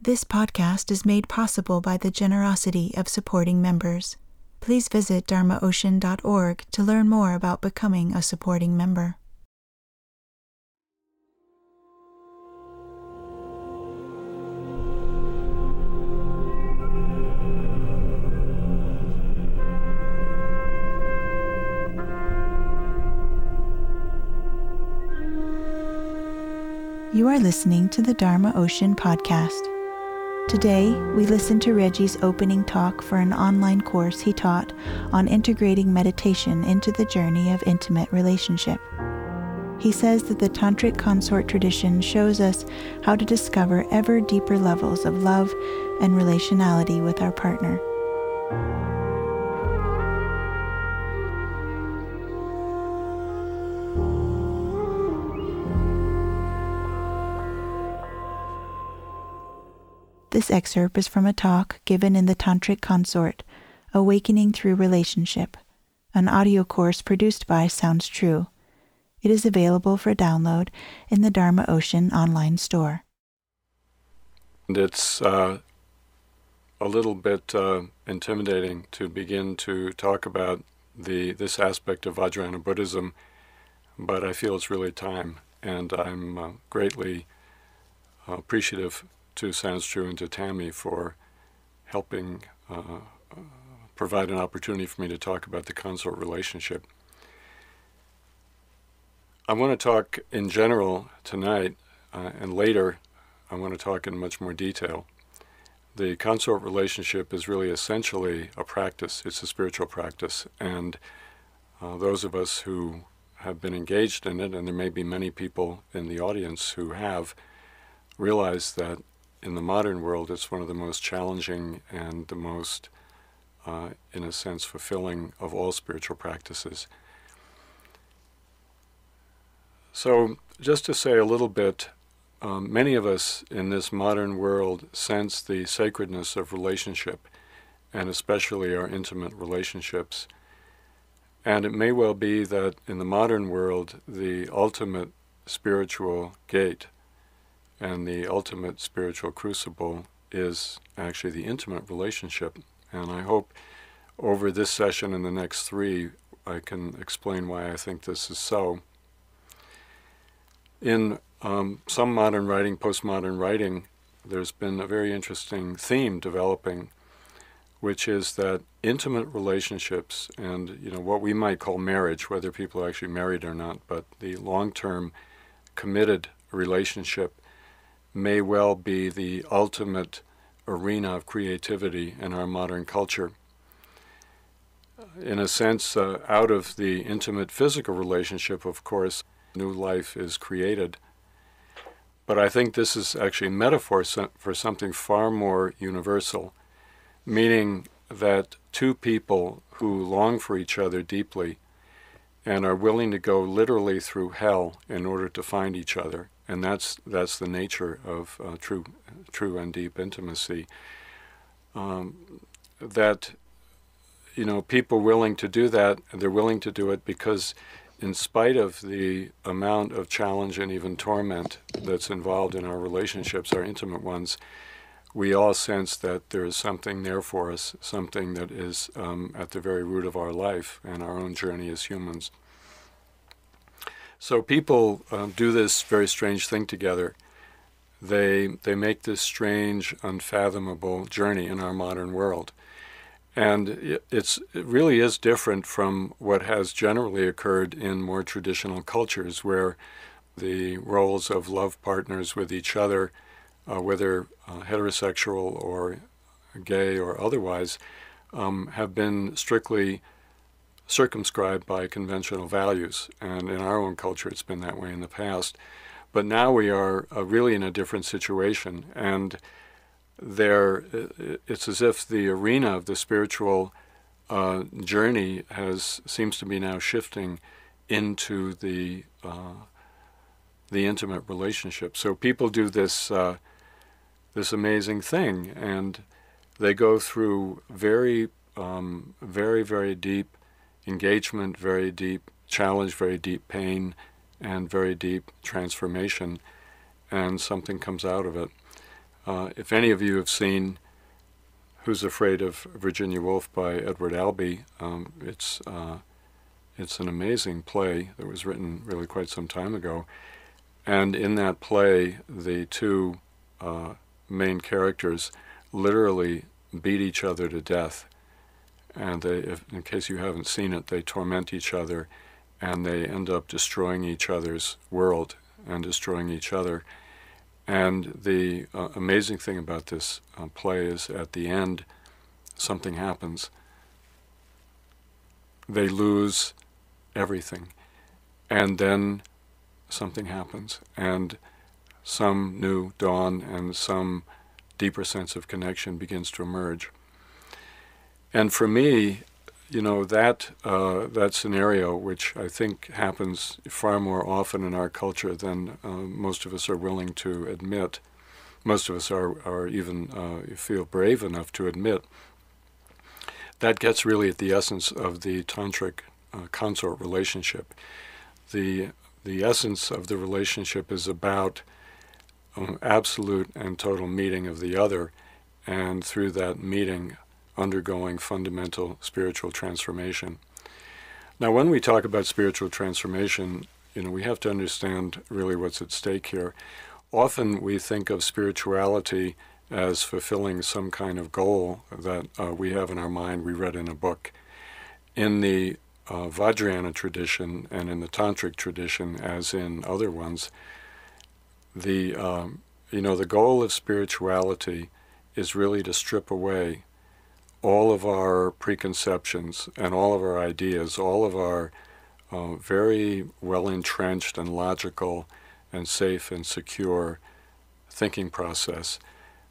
This podcast is made possible by the generosity of supporting members. Please visit dharmaocean.org to learn more about becoming a supporting member. You are listening to the Dharma Ocean podcast. Today, we listen to Reggie's opening talk for an online course he taught on integrating meditation into the journey of intimate relationship. He says that the Tantric consort tradition shows us how to discover ever deeper levels of love and relationality with our partner. This excerpt is from a talk given in the Tantric Consort, Awakening Through Relationship, an audio course produced by Sounds True. It is available for download in the Dharma Ocean online store. It's uh, a little bit uh, intimidating to begin to talk about the this aspect of Vajrayana Buddhism, but I feel it's really time, and I'm uh, greatly appreciative to True and to Tami for helping uh, provide an opportunity for me to talk about the consort relationship. I want to talk in general tonight, uh, and later I want to talk in much more detail. The consort relationship is really essentially a practice, it's a spiritual practice, and uh, those of us who have been engaged in it, and there may be many people in the audience who have, realize that in the modern world, it's one of the most challenging and the most, uh, in a sense, fulfilling of all spiritual practices. So, just to say a little bit, um, many of us in this modern world sense the sacredness of relationship, and especially our intimate relationships. And it may well be that in the modern world, the ultimate spiritual gate and the ultimate spiritual crucible is actually the intimate relationship. And I hope over this session and the next three, I can explain why I think this is so. In um, some modern writing, postmodern writing, there's been a very interesting theme developing, which is that intimate relationships and you know what we might call marriage, whether people are actually married or not, but the long-term committed relationship may well be the ultimate arena of creativity in our modern culture. In a sense, uh, out of the intimate physical relationship, of course, new life is created. But I think this is actually a metaphor for something far more universal, meaning that two people who long for each other deeply and are willing to go literally through hell in order to find each other and that's that's the nature of uh, true true and deep intimacy. Um, that you know people willing to do that, they're willing to do it because, in spite of the amount of challenge and even torment that's involved in our relationships, our intimate ones, we all sense that there is something there for us, something that is um, at the very root of our life and our own journey as humans. So people um, do this very strange thing together. They they make this strange, unfathomable journey in our modern world, and it's it really is different from what has generally occurred in more traditional cultures, where the roles of love partners with each other, uh, whether uh, heterosexual or gay or otherwise, um, have been strictly circumscribed by conventional values. And in our own culture, it's been that way in the past. But now we are uh, really in a different situation. And there, it's as if the arena of the spiritual uh, journey has seems to be now shifting into the uh, the intimate relationship. So people do this uh, this amazing thing, and they go through very um, very very deep engagement, very deep challenge, very deep pain, and very deep transformation, and something comes out of it. uh, if any of you have seen Who's Afraid of Virginia Woolf by Edward Albee, um, it's uh, it's an amazing play that was written really quite some time ago. And in that play, the two uh, main characters literally beat each other to death. And they, if, in case you haven't seen it, they torment each other and they end up destroying each other's world and destroying each other. And the uh, amazing thing about this uh, play is at the end, something happens. They lose everything. And then something happens, and some new dawn and some deeper sense of connection begins to emerge. And for me, you know that uh, that scenario, which I think happens far more often in our culture than uh, most of us are willing to admit. Most of us are are even uh, feel brave enough to admit. That gets really at the essence of the tantric uh, consort relationship. The the essence of the relationship is about um, absolute and total meeting of the other, and through that meeting, undergoing fundamental spiritual transformation. Now, when we talk about spiritual transformation, you know, we have to understand really what's at stake here. Often we think of spirituality as fulfilling some kind of goal that uh, we have in our mind, we read in a book. In the uh, Vajrayana tradition and in the Tantric tradition, as in other ones, the um, you know the goal of spirituality is really to strip away all of our preconceptions and all of our ideas, all of our uh, very well entrenched and logical and safe and secure thinking process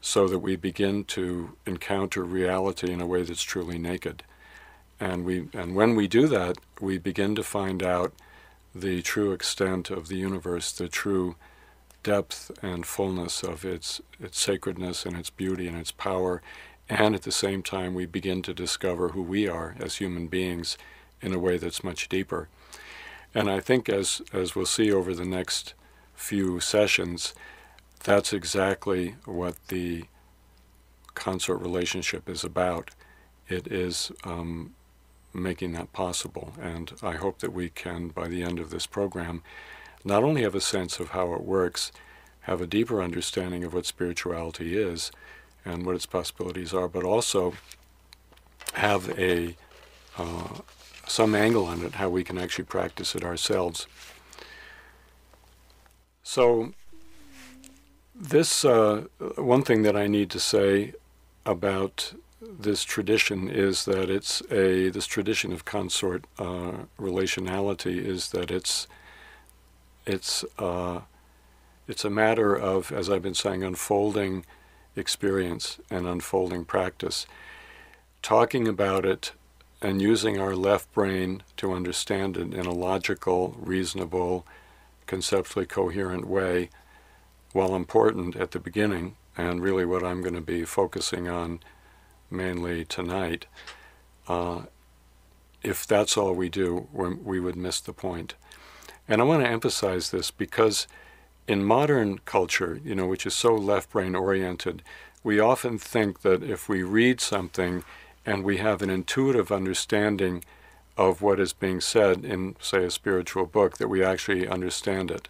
so that we begin to encounter reality in a way that's truly naked. And, we, and when we do that, we begin to find out the true extent of the universe, the true depth and fullness of its, its sacredness and its beauty and its power and at the same time, we begin to discover who we are as human beings in a way that's much deeper. And I think, as, as we'll see over the next few sessions, that's exactly what the consort relationship is about. It is um, making that possible. And I hope that we can, by the end of this program, not only have a sense of how it works, have a deeper understanding of what spirituality is, and what its possibilities are, but also have a uh, some angle on it, how we can actually practice it ourselves. So, this uh, one thing that I need to say about this tradition is that it's a this tradition of consort uh, relationality is that it's it's uh, it's a matter of, as I've been saying, unfolding experience and unfolding practice. Talking about it and using our left brain to understand it in a logical, reasonable, conceptually coherent way, while important at the beginning, and really what I'm going to be focusing on mainly tonight, uh, if that's all we do, we would miss the point. And I want to emphasize this because in modern culture, you know, which is so left brain oriented, we often think that if we read something and we have an intuitive understanding of what is being said in, say, a spiritual book, that we actually understand it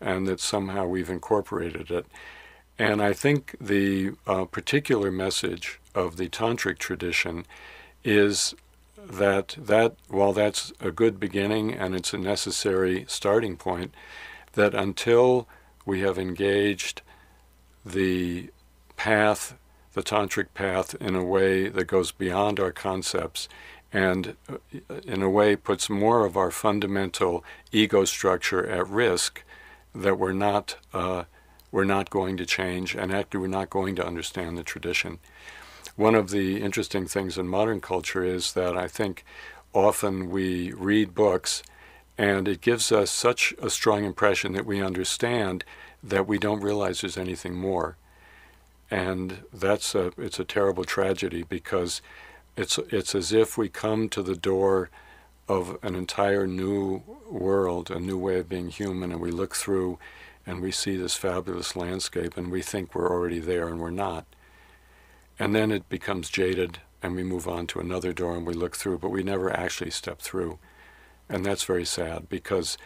and that somehow we've incorporated it. And I think the uh, particular message of the tantric tradition is that that while that's a good beginning and it's a necessary starting point, that until we have engaged the path, the tantric path, in a way that goes beyond our concepts and uh, in a way puts more of our fundamental ego structure at risk that we're not uh, we're not going to change and actually we're not going to understand the tradition. One of the interesting things in modern culture is that I think often we read books and it gives us such a strong impression that we understand that we don't realize there's anything more. And that's a, it's a terrible tragedy because it's, it's as if we come to the door of an entire new world, a new way of being human, and we look through and we see this fabulous landscape and we think we're already there and we're not. And then it becomes jaded and we move on to another door and we look through, but we never actually step through. And that's very sad because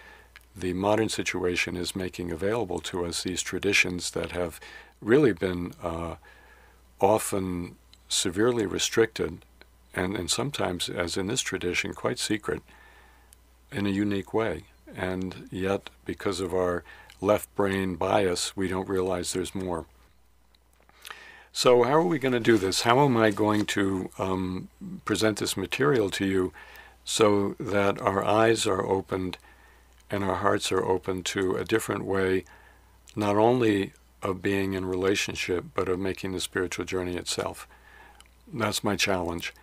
the modern situation is making available to us these traditions that have really been uh, often severely restricted and, and sometimes, as in this tradition, quite secret in a unique way. And yet, because of our left brain bias, we don't realize there's more. So, how are we going to do this? How am I going to um, present this material to you so that our eyes are opened and our hearts are open to a different way, not only of being in relationship, but of making the spiritual journey itself? That's my challenge.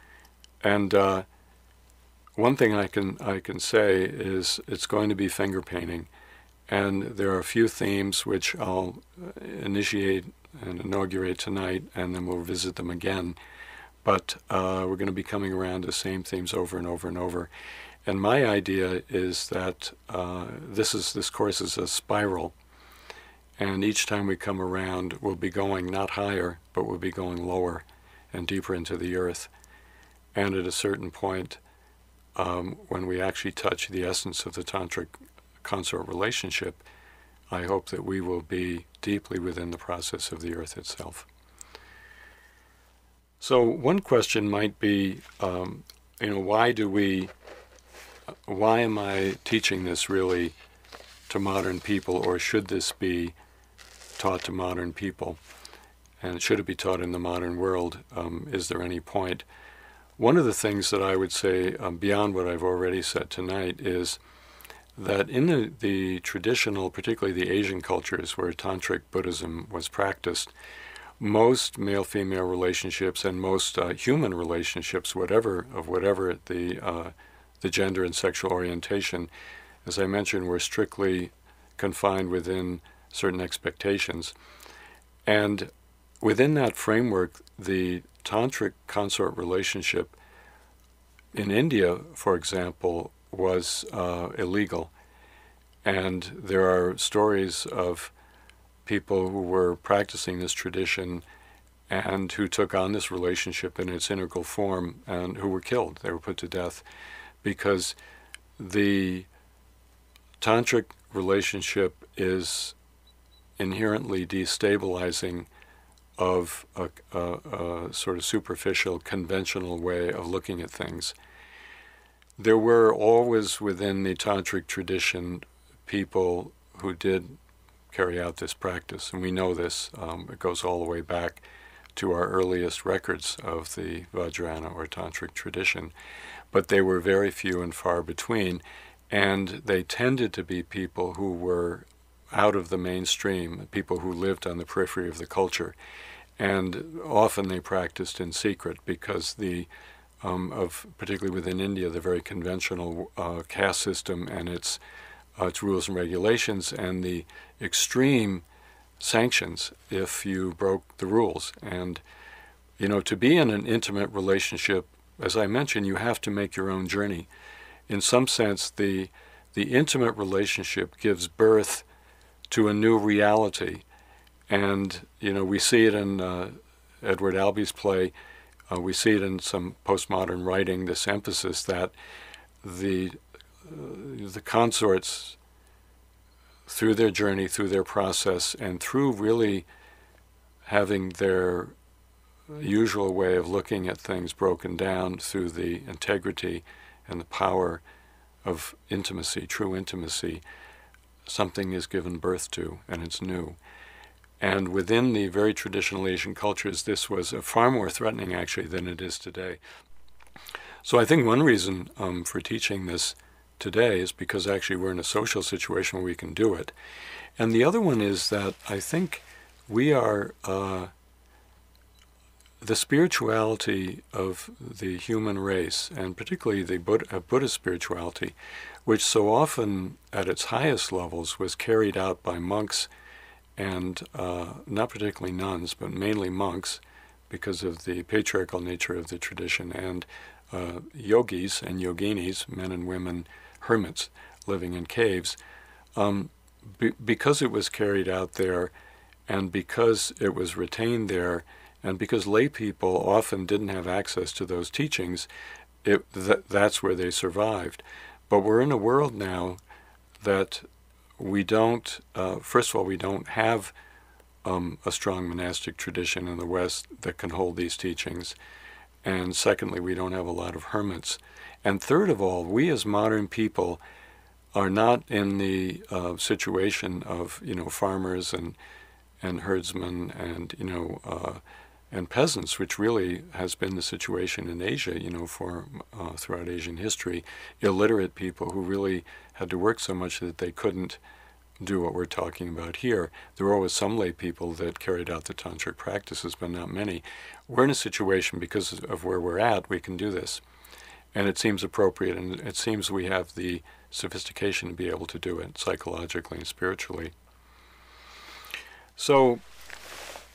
And uh, one thing I can I can say is it's going to be finger painting, and there are a few themes which I'll uh, initiate and inaugurate tonight, and then we'll visit them again. But uh, we're going to be coming around the same themes over and over and over. And my idea is that uh, this is this course is a spiral, and each time we come around, we'll be going not higher, but we'll be going lower and deeper into the earth. And at a certain point, um, when we actually touch the essence of the tantric consort relationship, I hope that we will be deeply within the process of the earth itself. So, one question might be um, you know, why do we, why am I teaching this really to modern people, or should this be taught to modern people? And should it be taught in the modern world? Um, is there any point? One of the things that I would say, um, beyond what I've already said tonight, is that in the, the traditional, particularly the Asian cultures where tantric Buddhism was practiced, most male-female relationships and most uh, human relationships, whatever of whatever the uh, the gender and sexual orientation, as I mentioned, were strictly confined within certain expectations, and within that framework, the tantric consort relationship in India, for example, was uh, illegal. And there are stories of people who were practicing this tradition and who took on this relationship in its integral form and who were killed. They were put to death because the tantric relationship is inherently destabilizing of a, a, a, sort of superficial, conventional way of looking at things. There were always within the tantric tradition people who did carry out this practice, and we know this. Um, it goes all the way back to our earliest records of the Vajrayana or tantric tradition, but they were very few and far between, and they tended to be people who were out of the mainstream, people who lived on the periphery of the culture. And often they practiced in secret because the um, of particularly within India, the very conventional uh, caste system and its uh, its rules and regulations, and the extreme sanctions if you broke the rules. And you know, to be in an intimate relationship, as I mentioned, you have to make your own journey. In some sense, the the intimate relationship gives birth to a new reality. And, you know, we see it in uh, Edward Albee's play, uh, we see it in some postmodern writing, this emphasis that the, the consorts, through their journey, through their process, and through really having their usual way of looking at things broken down through the integrity and the power of intimacy, true intimacy, something is given birth to and it's new. And within the very traditional Asian cultures, this was far more threatening actually than it is today. So I think one reason um, for teaching this today is because actually we're in a social situation where we can do it. And the other one is that I think we are uh, the spirituality of the human race, and particularly the Buddha, uh, Buddhist spirituality, which so often at its highest levels was carried out by monks and uh, not particularly nuns, but mainly monks because of the patriarchal nature of the tradition, and uh, yogis and yoginis, men and women, hermits living in caves. Um, be, because it was carried out there, and because it was retained there, and because lay people often didn't have access to those teachings, it, th- that's where they survived. But we're in a world now that we don't, uh, first of all, we don't have um, a strong monastic tradition in the West that can hold these teachings. And secondly, we don't have a lot of hermits. And third of all, we as modern people are not in the uh, situation of you know farmers and and herdsmen and you know uh, and peasants, which really has been the situation in Asia, you know, for uh, throughout Asian history, illiterate people who really had to work so much that they couldn't do what we're talking about here. There were always some lay people that carried out the tantric practices, but not many. We're in a situation because of where we're at, we can do this. And it seems appropriate, and it seems we have the sophistication to be able to do it psychologically and spiritually. So,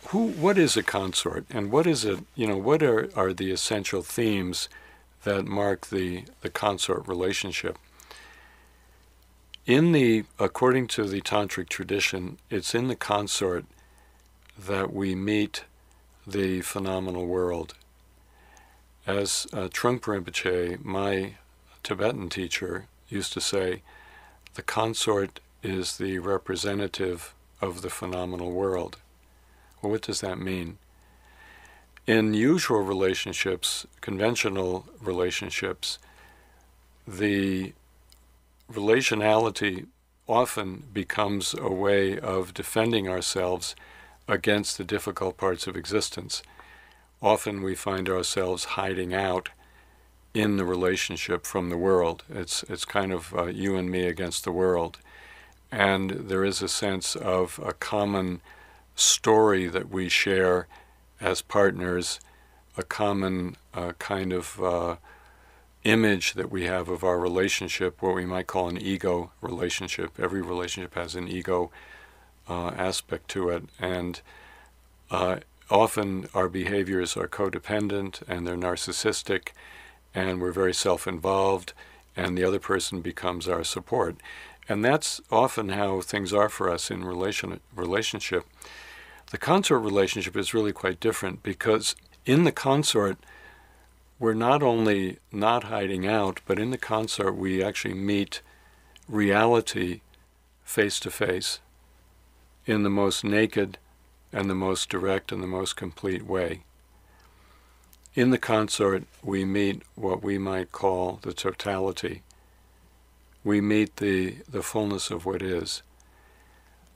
who, what is a consort, and what is it? You know, what are, are the essential themes that mark the the consort relationship? In the, according to the tantric tradition, it's in the consort that we meet the phenomenal world. As uh, Trungpa Rinpoche, my Tibetan teacher, used to say, the consort is the representative of the phenomenal world. Well, what does that mean? In usual relationships, conventional relationships, the relationality often becomes a way of defending ourselves against the difficult parts of existence. Often we find ourselves hiding out in the relationship from the world. It's, it's kind of uh, you and me against the world. And there is a sense of a common story that we share as partners, a common uh, kind of uh, image that we have of our relationship, what we might call an ego relationship. Every relationship has an ego uh, aspect to it, and uh, often our behaviors are codependent and they're narcissistic, and we're very self involved, and the other person becomes our support. And that's often how things are for us in relation, relationship. The consort relationship is really quite different because in the consort, we're not only not hiding out, but in the consort we actually meet reality face to face in the most naked and the most direct and the most complete way. In the consort, we meet what we might call the totality. We meet the, the fullness of what is.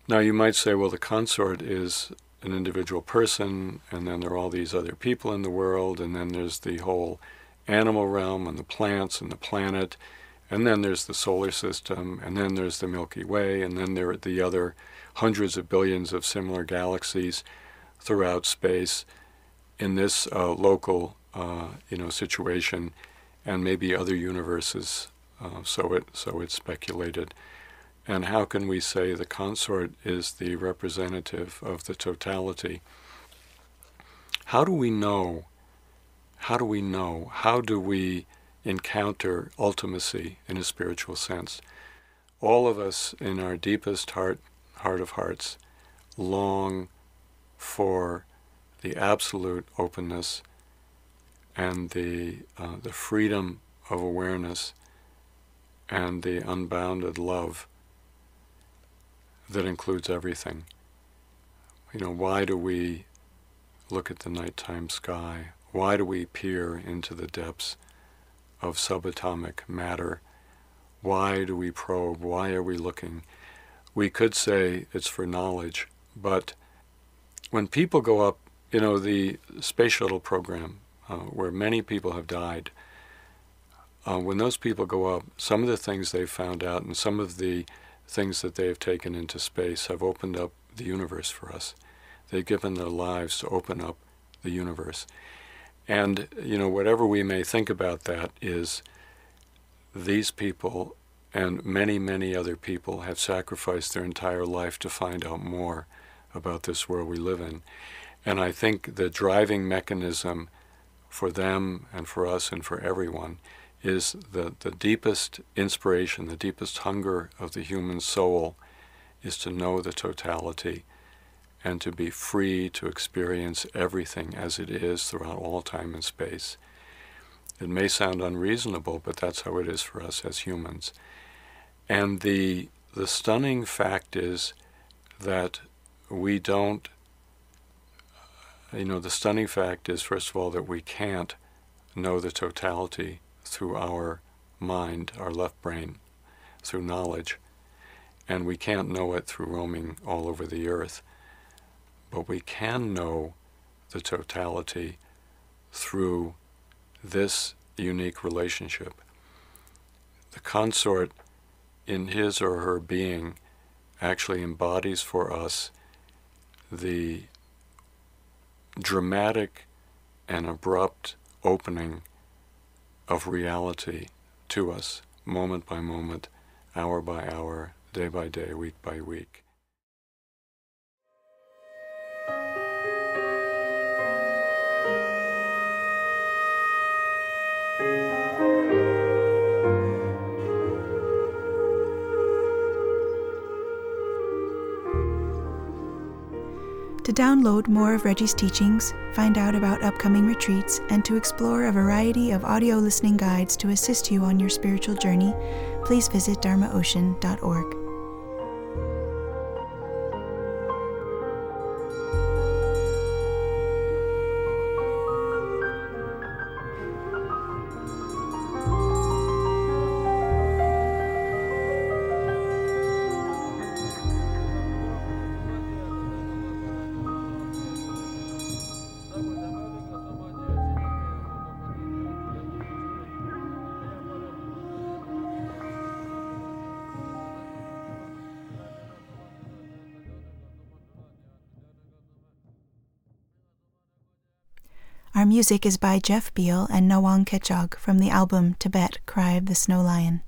Now, you might say, well, the consort is an individual person, and then there are all these other people in the world, and then there's the whole animal realm and the plants and the planet, and then there's the solar system, and then there's the Milky Way, and then there are the other hundreds of billions of similar galaxies throughout space in this uh, local, uh, you know, situation, and maybe other universes. Uh, so it so it's speculated. And how can we say the consort is the representative of the totality? How do we know? How do we know? How do we encounter ultimacy in a spiritual sense? All of us, in our deepest heart, heart of hearts, long for the absolute openness and the, uh, the freedom of awareness and the unbounded love that includes everything. You know, why do we look at the nighttime sky? Why do we peer into the depths of subatomic matter? Why do we probe? Why are we looking? We could say it's for knowledge, but when people go up, you know, the space shuttle program, uh, where many people have died, uh, when those people go up, some of the things they've found out and some of the things that they have taken into space have opened up the universe for us. They've given their lives to open up the universe. And, you know, whatever we may think about that is these people and many, many other people have sacrificed their entire life to find out more about this world we live in. And I think the driving mechanism for them and for us and for everyone is the, the deepest inspiration, the deepest hunger of the human soul is to know the totality and to be free to experience everything as it is throughout all time and space. It may sound unreasonable, but that's how it is for us as humans. And the the stunning fact is that we don't you know the stunning fact is first of all that we can't know the totality through our mind, our left brain, through knowledge. And we can't know it through roaming all over the earth. But we can know the totality through this unique relationship. The consort, in his or her being, actually embodies for us the dramatic and abrupt opening of reality to us, moment by moment, hour by hour, day by day, week by week. Download more of Reggie's teachings, find out about upcoming retreats, and to explore a variety of audio listening guides to assist you on your spiritual journey, please visit dharmaocean.org. Our music is by Jeff Beal and Nawang Khechog from the album Tibet Cry of the Snow Lion.